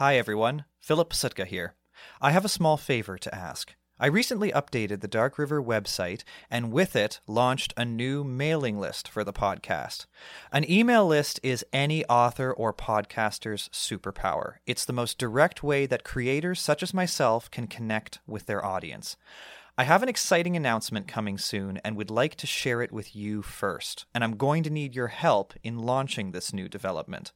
Hi, everyone. Philip Psutka here. I have a small favor to ask. I recently updated the Dark River website and with it launched a new mailing list for the podcast. An email list is any author or podcaster's superpower. It's the most direct way that creators such as myself can connect with their audience. I have an exciting announcement coming soon and would like to share it with you first, and I'm going to need your help in launching this new development.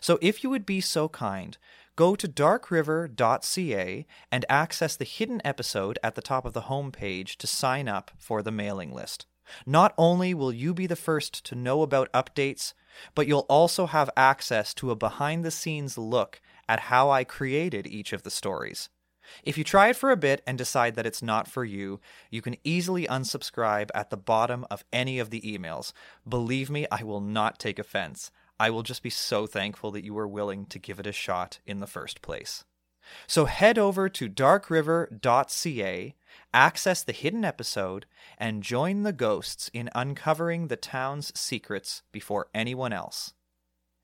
So if you would be so kind, go to darkriver.ca and access the hidden episode at the top of the homepage to sign up for the mailing list. Not only will you be the first to know about updates, but you'll also have access to a behind the scenes look at how I created each of the stories. If you try it for a bit and decide that it's not for you, you can easily unsubscribe at the bottom of any of the emails. Believe me, I will not take offense. I will just be so thankful that you were willing to give it a shot in the first place. So head over to darkriver.ca, access the hidden episode, and join the ghosts in uncovering the town's secrets before anyone else.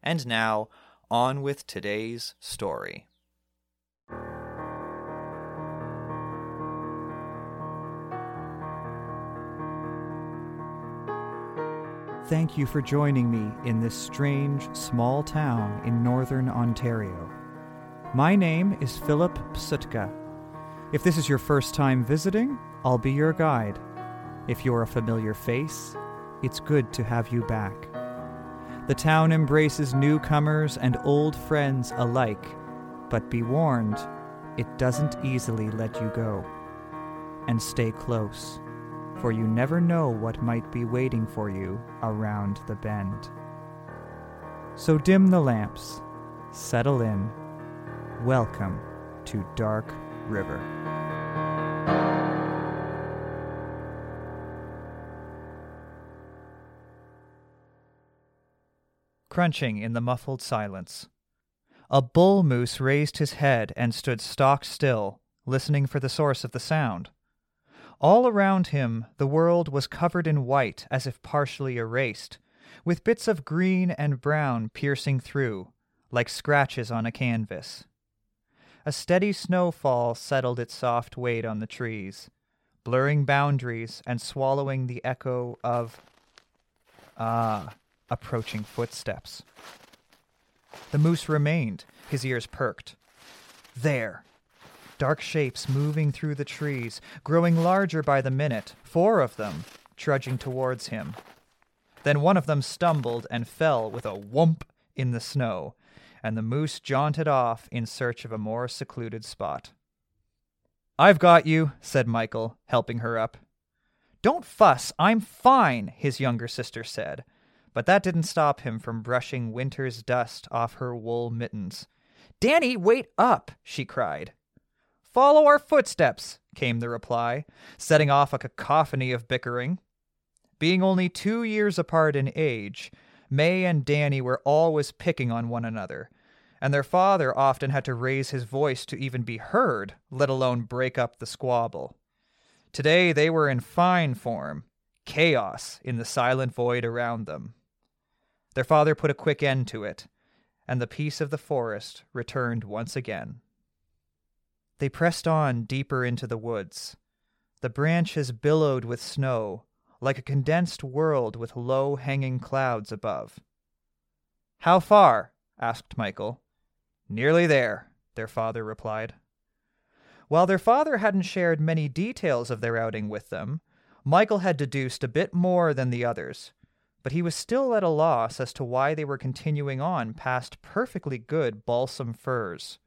And now, on with today's story. Thank you for joining me in this strange, small town in northern Ontario. My name is Philip Psutka. If this is your first time visiting, I'll be your guide. If you're a familiar face, it's good to have you back. The town embraces newcomers and old friends alike, but be warned, it doesn't easily let you go. And stay close for you never know what might be waiting for you around the bend. So dim the lamps, settle in. Welcome to Dark River. Crunching in the muffled silence. A bull moose raised his head and stood stock still, listening for the source of the sound. All around him, the world was covered in white as if partially erased, with bits of green and brown piercing through, like scratches on a canvas. A steady snowfall settled its soft weight on the trees, blurring boundaries and swallowing the echo of, ah, approaching footsteps. The moose remained, his ears perked. There, dark shapes moving through the trees, growing larger by the minute, four of them trudging towards him. Then one of them stumbled and fell with a whump in the snow, and the moose jaunted off in search of a more secluded spot. I've got you, said Michael, helping her up. Don't fuss, I'm fine, his younger sister said, but that didn't stop him from brushing winter's dust off her wool mittens. Danny, wait up, she cried. Follow our footsteps, came the reply, setting off a cacophony of bickering. Being only two years apart in age, May and Danny were always picking on one another, and their father often had to raise his voice to even be heard, let alone break up the squabble. Today they were in fine form, chaos in the silent void around them. Their father put a quick end to it, and the peace of the forest returned once again. They pressed on deeper into the woods. The branches billowed with snow, like a condensed world with low hanging clouds above. How far? asked Michael. Nearly there, their father replied. While their father hadn't shared many details of their outing with them, Michael had deduced a bit more than the others, but he was still at a loss as to why they were continuing on past perfectly good balsam firs.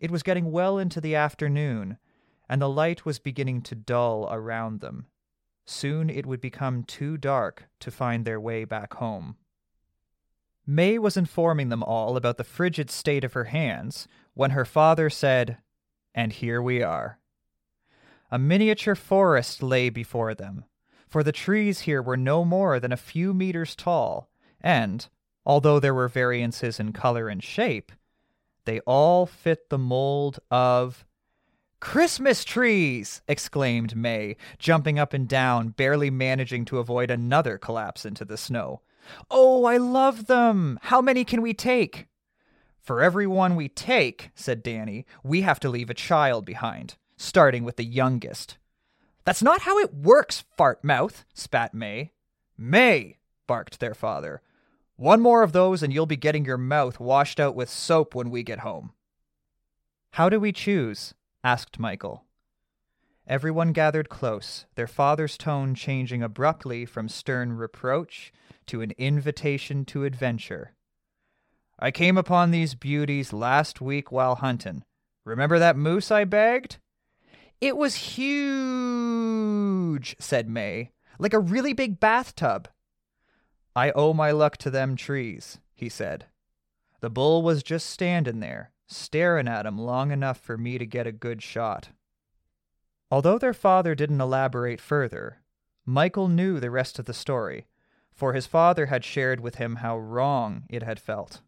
It was getting well into the afternoon, and the light was beginning to dull around them. Soon it would become too dark to find their way back home. May was informing them all about the frigid state of her hands when her father said, And here we are. A miniature forest lay before them, for the trees here were no more than a few meters tall, and, although there were variances in color and shape, they all fit the mold of Christmas trees! exclaimed May, jumping up and down, barely managing to avoid another collapse into the snow. Oh, I love them! How many can we take? For every one we take, said Danny, we have to leave a child behind, starting with the youngest. That's not how it works, fart mouth, spat May. May, barked their father. One more of those and you'll be getting your mouth washed out with soap when we get home. How do we choose? asked Michael. Everyone gathered close, their father's tone changing abruptly from stern reproach to an invitation to adventure. I came upon these beauties last week while huntin'. Remember that moose I bagged? It was huge, said May, like a really big bathtub. I owe my luck to them trees, he said. The bull was just standin' there, staring at him long enough for me to get a good shot. Although their father didn't elaborate further, Michael knew the rest of the story, for his father had shared with him how wrong it had felt.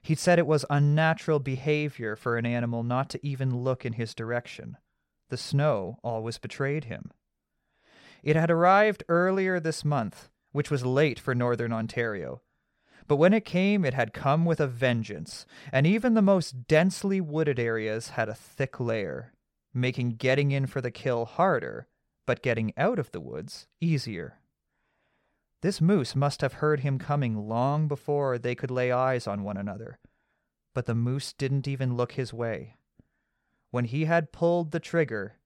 He'd said it was unnatural behavior for an animal not to even look in his direction. The snow always betrayed him. It had arrived earlier this month, which was late for northern Ontario. But when it came, it had come with a vengeance, and even the most densely wooded areas had a thick layer making getting in for the kill harder, but getting out of the woods easier. This moose must have heard him coming long before they could lay eyes on one another, but the moose didn't even look his way. When he had pulled the trigger,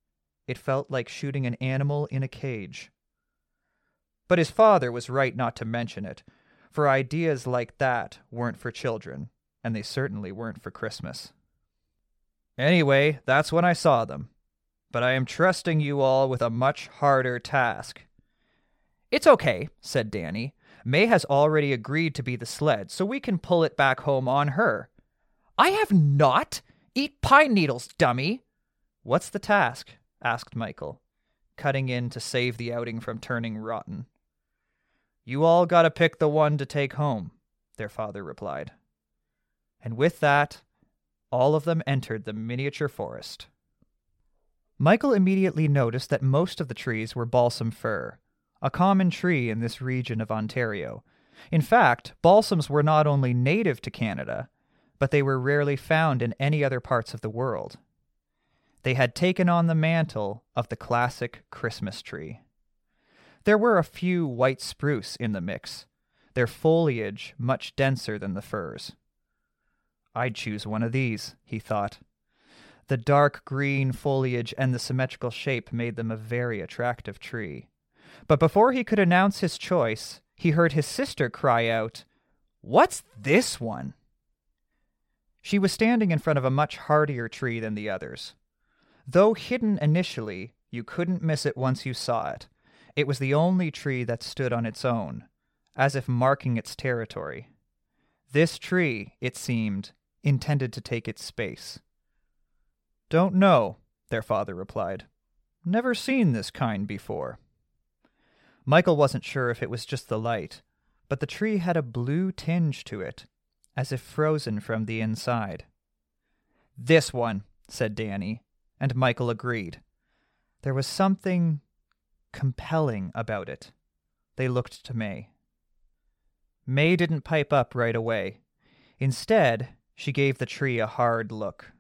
it felt like shooting an animal in a cage. But his father was right not to mention it, for ideas like that weren't for children, and they certainly weren't for Christmas. Anyway, that's when I saw them. But I am trusting you all with a much harder task. It's okay, said Danny. May has already agreed to be the sled, so we can pull it back home on her. I have not! Eat pine needles, dummy! What's the task? asked Michael, cutting in to save the outing from turning rotten. You all gotta pick the one to take home, their father replied. And with that, all of them entered the miniature forest. Michael immediately noticed that most of the trees were balsam fir, a common tree in this region of Ontario. In fact, balsams were not only native to Canada, but they were rarely found in any other parts of the world. They had taken on the mantle of the classic Christmas tree. There were a few white spruce in the mix, their foliage much denser than the firs. I'd choose one of these, he thought. The dark green foliage and the symmetrical shape made them a very attractive tree. But before he could announce his choice, he heard his sister cry out, What's this one? She was standing in front of a much hardier tree than the others. Though hidden initially, you couldn't miss it once you saw it. It was the only tree that stood on its own, as if marking its territory. This tree, it seemed, intended to take its space. Don't know, their father replied. Never seen this kind before. Michael wasn't sure if it was just the light, but the tree had a blue tinge to it, as if frozen from the inside. This one, said Danny, and Michael agreed. There was something compelling about it. They looked to May. May didn't pipe up right away. Instead, she gave the tree a hard look.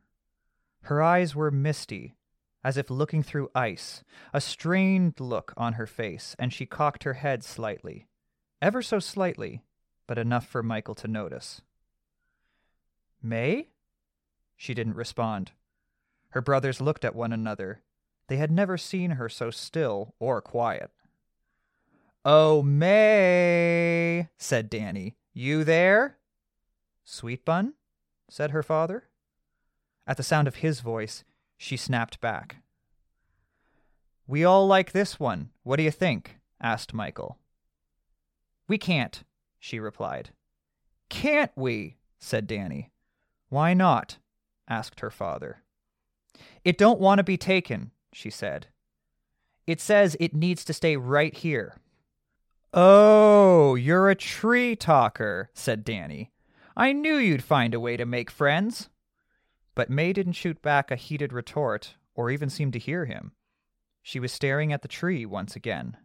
Her eyes were misty, as if looking through ice, a strained look on her face, and she cocked her head slightly, ever so slightly, but enough for Michael to notice. May? She didn't respond. Her brothers looked at one another. They had never seen her so still or quiet. Oh, May, said Danny. You there? Sweet bun? said her father. At the sound of his voice, she snapped back. We all like this one. What do you think? asked Michael. We can't, she replied. Can't we? said Danny. Why not? asked her father. It don't want to be taken, she said. It says it needs to stay right here. Oh, you're a tree talker, said Danny. I knew you'd find a way to make friends. But May didn't shoot back a heated retort or even seem to hear him. She was staring at the tree once again.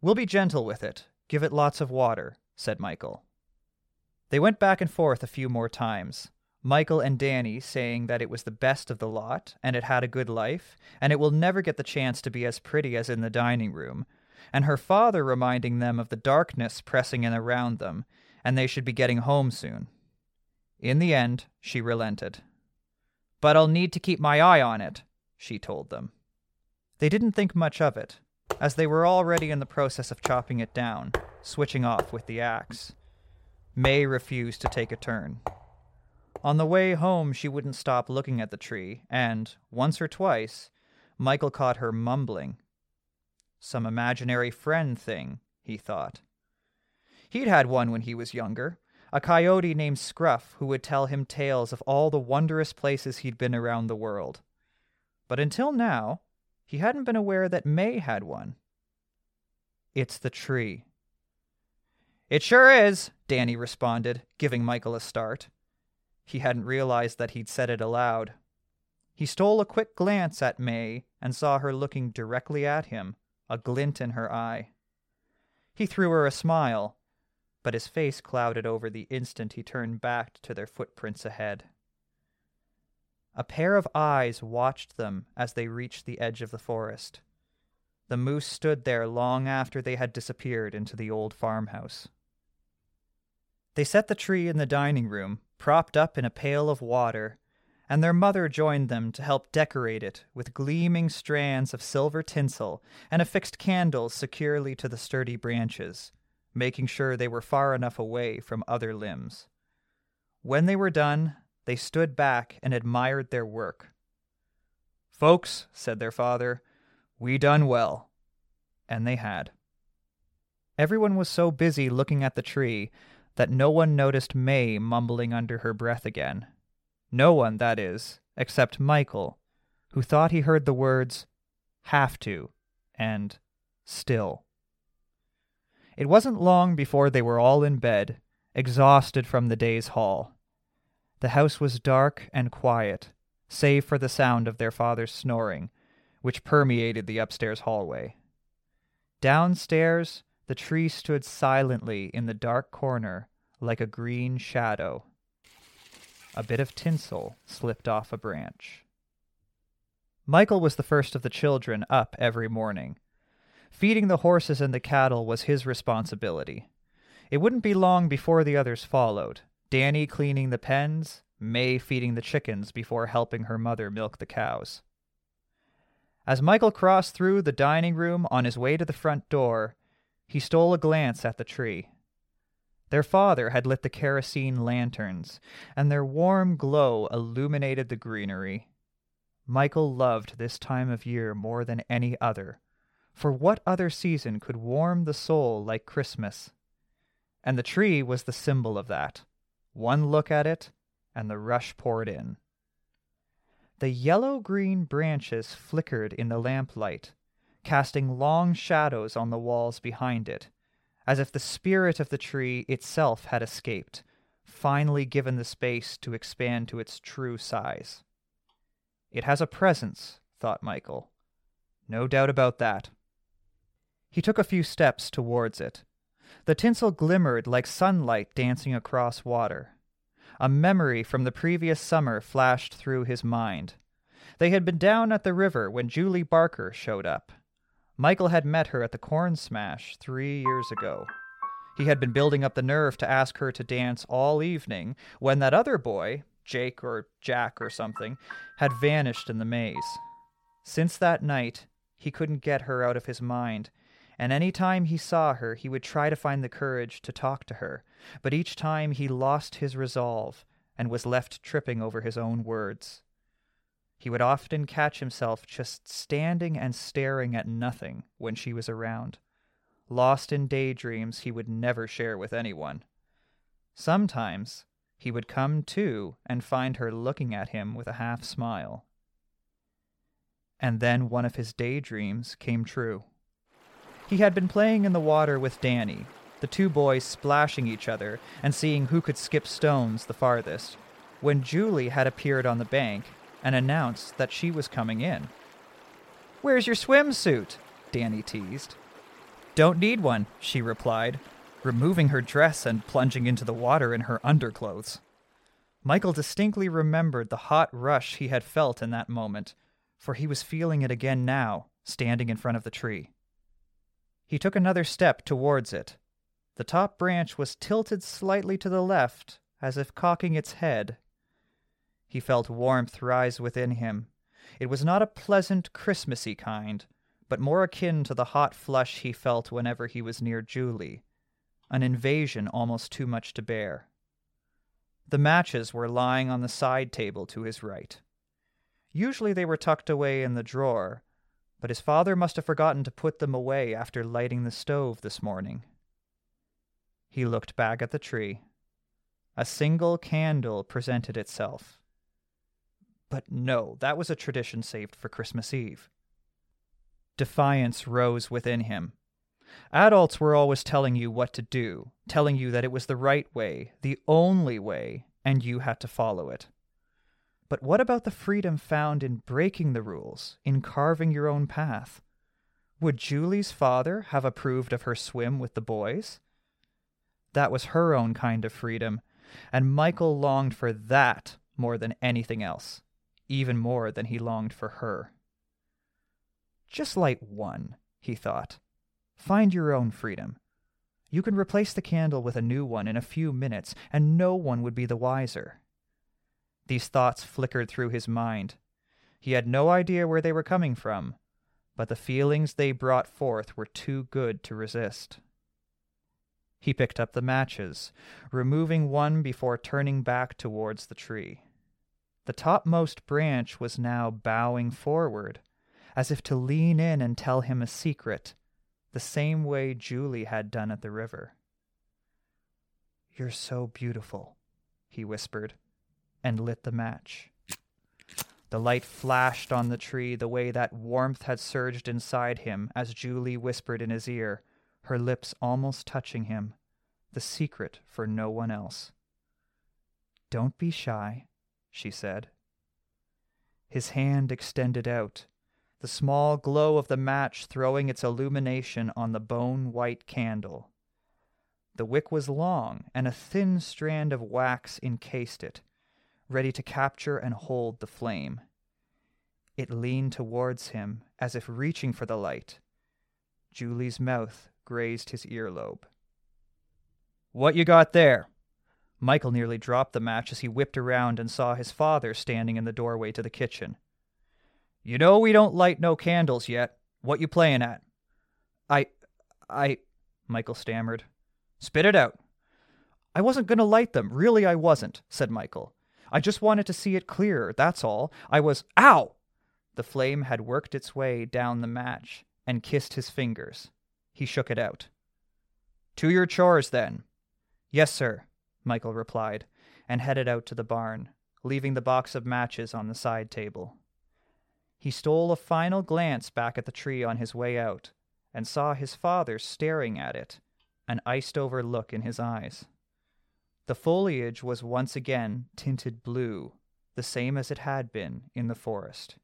We'll be gentle with it. Give it lots of water, said Michael. They went back and forth a few more times. Michael and Danny saying that it was the best of the lot, and it had a good life, and it will never get the chance to be as pretty as in the dining room, and her father reminding them of the darkness pressing in around them, and they should be getting home soon. In the end, she relented. But I'll need to keep my eye on it, she told them. They didn't think much of it, as they were already in the process of chopping it down, switching off with the axe. May refused to take a turn. On the way home, she wouldn't stop looking at the tree, and, once or twice, Michael caught her mumbling. Some imaginary friend thing, he thought. He'd had one when he was younger, a coyote named Scruff who would tell him tales of all the wondrous places he'd been around the world. But until now, he hadn't been aware that May had one. It's the tree. It sure is, Danny responded, giving Michael a start. He hadn't realized that he'd said it aloud. He stole a quick glance at May and saw her looking directly at him, a glint in her eye. He threw her a smile, but his face clouded over the instant he turned back to their footprints ahead. A pair of eyes watched them as they reached the edge of the forest. The moose stood there long after they had disappeared into the old farmhouse. They set the tree in the dining room, propped up in a pail of water, and their mother joined them to help decorate it with gleaming strands of silver tinsel and affixed candles securely to the sturdy branches, making sure they were far enough away from other limbs. When they were done, they stood back and admired their work. Folks, said their father, we done well. And they had. Everyone was so busy looking at the tree that no one noticed May mumbling under her breath again. No one, that is, except Michael, who thought he heard the words, have to, and still. It wasn't long before they were all in bed, exhausted from the day's haul. The house was dark and quiet, save for the sound of their father's snoring, which permeated the upstairs hallway. Downstairs, the tree stood silently in the dark corner like a green shadow. A bit of tinsel slipped off a branch. Michael was the first of the children up every morning. Feeding the horses and the cattle was his responsibility. It wouldn't be long before the others followed, Danny cleaning the pens, May feeding the chickens before helping her mother milk the cows. As Michael crossed through the dining room on his way to the front door, he stole a glance at the tree. Their father had lit the kerosene lanterns, and their warm glow illuminated the greenery. Michael loved this time of year more than any other, for what other season could warm the soul like Christmas? And the tree was the symbol of that. One look at it, and the rush poured in. The yellow green branches flickered in the lamplight, casting long shadows on the walls behind it, as if the spirit of the tree itself had escaped, finally given the space to expand to its true size. It has a presence, thought Michael. No doubt about that. He took a few steps towards it. The tinsel glimmered like sunlight dancing across water. A memory from the previous summer flashed through his mind. They had been down at the river when Julie Barker showed up. Michael had met her at the Corn Smash three years ago. He had been building up the nerve to ask her to dance all evening when that other boy, Jake or Jack or something, had vanished in the maze. Since that night, he couldn't get her out of his mind, and any time he saw her, he would try to find the courage to talk to her, but each time he lost his resolve and was left tripping over his own words. He would often catch himself just standing and staring at nothing when she was around, lost in daydreams he would never share with anyone. Sometimes he would come to and find her looking at him with a half smile. And then one of his daydreams came true. He had been playing in the water with Danny, the two boys splashing each other and seeing who could skip stones the farthest, when Julie had appeared on the bank and announced that she was coming in. Where's your swimsuit? Danny teased. Don't need one, she replied. removing her dress and plunging into the water in her underclothes. Michael distinctly remembered the hot rush he had felt in that moment, for he was feeling it again now, standing in front of the tree. He took another step towards it. The top branch was tilted slightly to the left, as if cocking its head. He felt warmth rise within him. It was not a pleasant, Christmassy kind, but more akin to the hot flush he felt whenever he was near Julie, an invasion almost too much to bear. The matches were lying on the side table to his right. Usually they were tucked away in the drawer, but his father must have forgotten to put them away after lighting the stove this morning. He looked back at the tree. A single candle presented itself. But no, that was a tradition saved for Christmas Eve. Defiance rose within him. Adults were always telling you what to do, telling you that it was the right way, the only way, and you had to follow it. But what about the freedom found in breaking the rules, in carving your own path? Would Julie's father have approved of her swim with the boys? That was her own kind of freedom, and Michael longed for that more than anything else, even more than he longed for her. Just light one, he thought. Find your own freedom. You can replace the candle with a new one in a few minutes, and no one would be the wiser. These thoughts flickered through his mind. He had no idea where they were coming from, but the feelings they brought forth were too good to resist. He picked up the matches, removing one before turning back towards the tree. The topmost branch was now bowing forward, as if to lean in and tell him a secret the same way Julie had done at the river. You're so beautiful, he whispered, and lit the match. The light flashed on the tree the way that warmth had surged inside him as Julie whispered in his ear, her lips almost touching him, the secret for no one else. Don't be shy, she said. His hand extended out, the small glow of the match throwing its illumination on the bone white candle. The wick was long, and a thin strand of wax encased it, ready to capture and hold the flame. It leaned towards him, as if reaching for the light. Julie's mouth grazed his earlobe. What you got there? Michael nearly dropped the match as he whipped around and saw his father standing in the doorway to the kitchen. You know we don't light no candles yet. What you playing at? I. I. Michael stammered. Spit it out. I wasn't going to light them. Really, I wasn't, said Michael. I just wanted to see it clearer, that's all. I was. Ow! The flame had worked its way down the match and kissed his fingers. He shook it out. To your chores, then. Yes, sir, Michael replied, and headed out to the barn, leaving the box of matches on the side table. He stole a final glance back at the tree on his way out and saw his father staring at it, an iced over look in his eyes. The foliage was once again tinted blue, the same as it had been in the forest.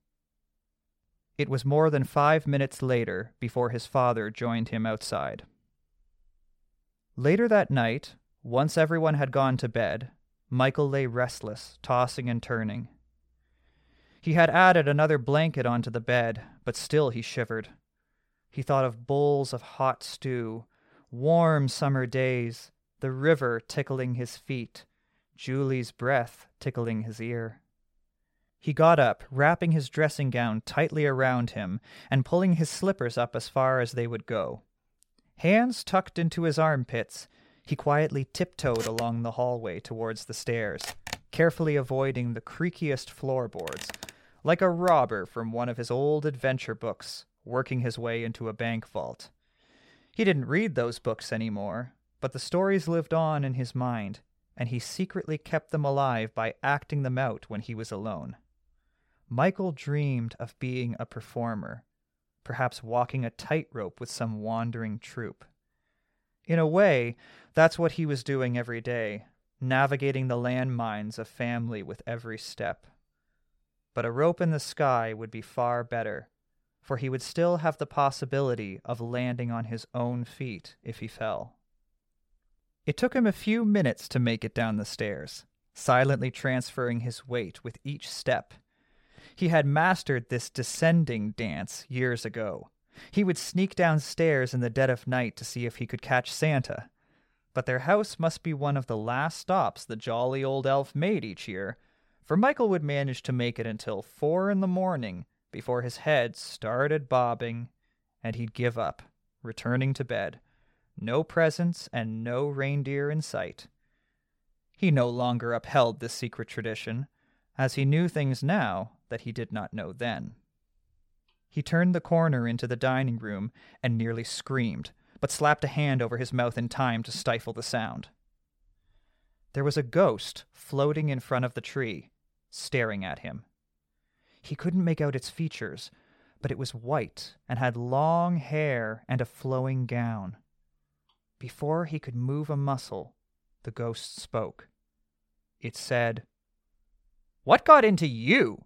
It was more than five minutes later before his father joined him outside. Later that night, once everyone had gone to bed, Michael lay restless, tossing and turning. He had added another blanket onto the bed, but still he shivered. He thought of bowls of hot stew, warm summer days, the river tickling his feet, Julie's breath tickling his ear. He got up, wrapping his dressing gown tightly around him and pulling his slippers up as far as they would go. Hands tucked into his armpits, he quietly tiptoed along the hallway towards the stairs, carefully avoiding the creakiest floorboards like a robber from one of his old adventure books, working his way into a bank vault. He didn't read those books anymore, but the stories lived on in his mind, and he secretly kept them alive by acting them out when he was alone. Michael dreamed of being a performer, perhaps walking a tightrope with some wandering troupe. In a way, that's what he was doing every day, navigating the landmines of family with every step but a rope in the sky would be far better, for he would still have the possibility of landing on his own feet if he fell. It took him a few minutes to make it down the stairs, silently transferring his weight with each step. He had mastered this descending dance years ago. He would sneak downstairs in the dead of night to see if he could catch Santa. But their house must be one of the last stops the jolly old elf made each year, for Michael would manage to make it until four in the morning before his head started bobbing and he'd give up, returning to bed. No presents and no reindeer in sight. He no longer upheld this secret tradition, as he knew things now that he did not know then. He turned the corner into the dining room and nearly screamed, but slapped a hand over his mouth in time to stifle the sound. There was a ghost floating in front of the tree, staring at him. He couldn't make out its features, but it was white and had long hair and a flowing gown. Before he could move a muscle, the ghost spoke. It said, What got into you?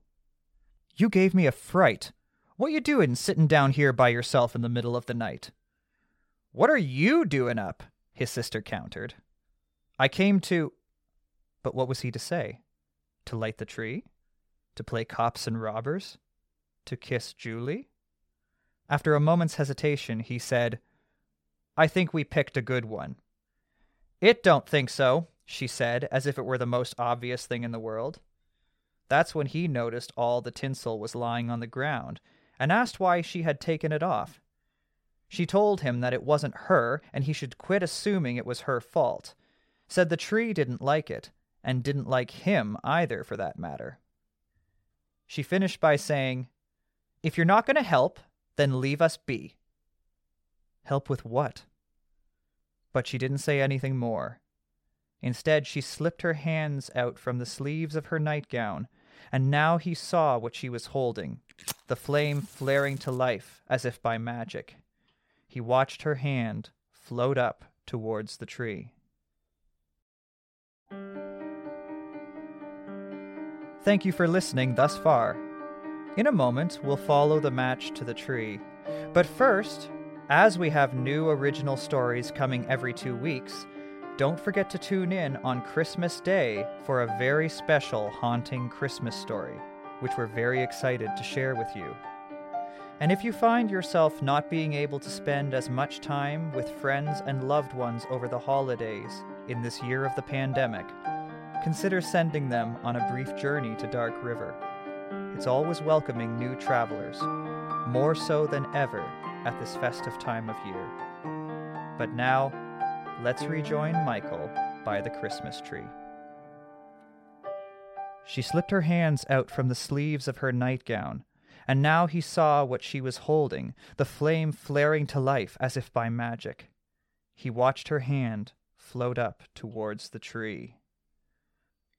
You gave me a fright. What you doing sitting down here by yourself in the middle of the night? What are you doing up? his sister countered. I came to. But what was he to say? To light the tree? To play cops and robbers? To kiss Julie? After a moment's hesitation, he said, I think we picked a good one. It don't think so, she said, as if it were the most obvious thing in the world. That's when he noticed all the tinsel was lying on the ground and asked why she had taken it off. She told him that it wasn't her and he should quit assuming it was her fault. Said the tree didn't like it, and didn't like him either, for that matter. She finished by saying, If you're not going to help, then leave us be. Help with what? But she didn't say anything more. Instead, she slipped her hands out from the sleeves of her nightgown, and now he saw what she was holding, the flame flaring to life as if by magic. He watched her hand float up towards the tree. Thank you for listening thus far. In a moment, we'll follow the match to the tree. But first, as we have new original stories coming every two weeks, don't forget to tune in on Christmas Day for a very special haunting Christmas story, which we're very excited to share with you. And if you find yourself not being able to spend as much time with friends and loved ones over the holidays in this year of the pandemic, consider sending them on a brief journey to Dark River. It's always welcoming new travelers, more so than ever at this festive time of year. But now, let's rejoin Michael by the Christmas tree. She slipped her hands out from the sleeves of her nightgown, and now he saw what she was holding, the flame flaring to life as if by magic. He watched her hand float up towards the tree.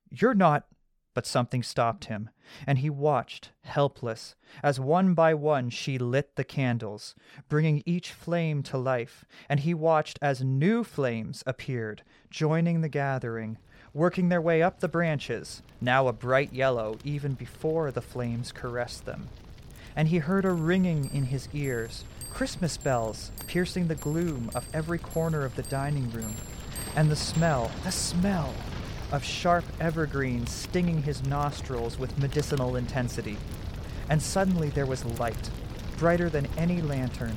You're not. But something stopped him, and he watched, helpless, as one by one she lit the candles, bringing each flame to life, and he watched as new flames appeared, joining the gathering, working their way up the branches, now a bright yellow even before the flames caressed them. And he heard a ringing in his ears, Christmas bells piercing the gloom of every corner of the dining room, and the smell, the smell of sharp evergreens stinging his nostrils with medicinal intensity. And suddenly there was light, brighter than any lantern,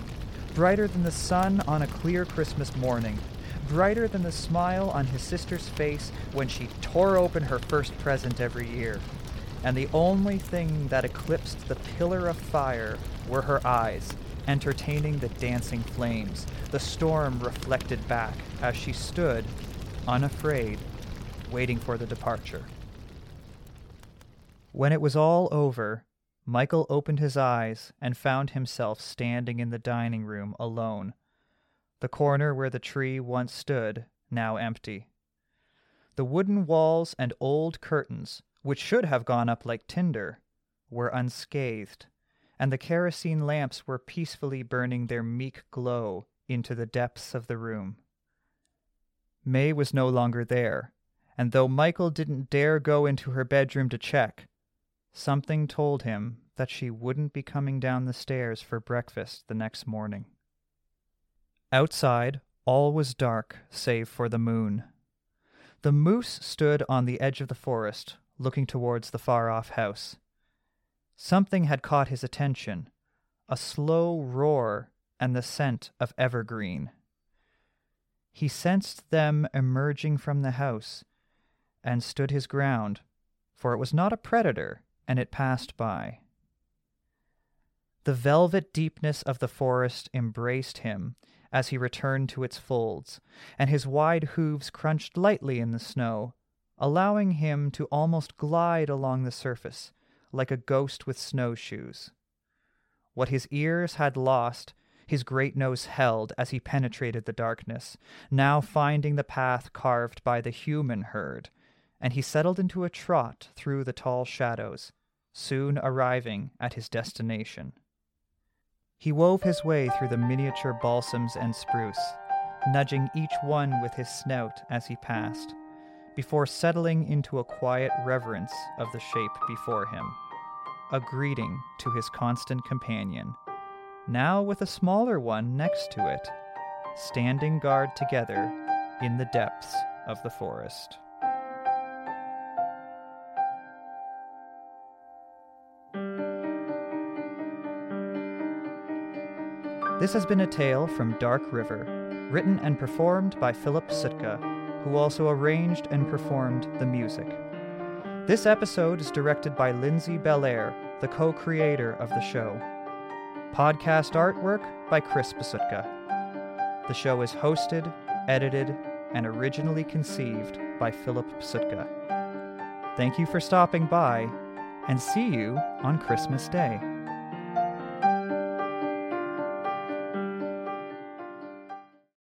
brighter than the sun on a clear Christmas morning, brighter than the smile on his sister's face when she tore open her first present every year. And the only thing that eclipsed the pillar of fire were her eyes, entertaining the dancing flames, the storm reflected back as she stood, unafraid, waiting for the departure. When it was all over, Michael opened his eyes and found himself standing in the dining room alone, the corner where the tree once stood now empty. The wooden walls and old curtains, which should have gone up like tinder, were unscathed, and the kerosene lamps were peacefully burning their meek glow into the depths of the room. May was no longer there, and though Michael didn't dare go into her bedroom to check, something told him that she wouldn't be coming down the stairs for breakfast the next morning. Outside, All was dark save for the moon. The moose stood on the edge of the forest, looking towards the far off house. Something had caught his attention a slow roar and the scent of evergreen. He sensed them emerging from the house and stood his ground, for it was not a predator, and it passed by. The velvet deepness of the forest embraced him as he returned to its folds, and his wide hooves crunched lightly in the snow, allowing him to almost glide along the surface like a ghost with snowshoes. What his ears had lost, his great nose held as he penetrated the darkness, now finding the path carved by the human herd, and he settled into a trot through the tall shadows, soon arriving at his destination. He wove his way through the miniature balsams and spruce, nudging each one with his snout as he passed, before settling into a quiet reverence of the shape before him, a greeting to his constant companion, now with a smaller one next to it, standing guard together in the depths of the forest. This has been a tale from Dark River, written and performed by Philip Psutka, who also arranged and performed the music. This episode is directed by Lindsay Belair, the co creator of the show. Podcast artwork by Chris Basutka. The show is hosted, edited, and originally conceived by Philip Psutka. Thank you for stopping by, and see you on Christmas Day.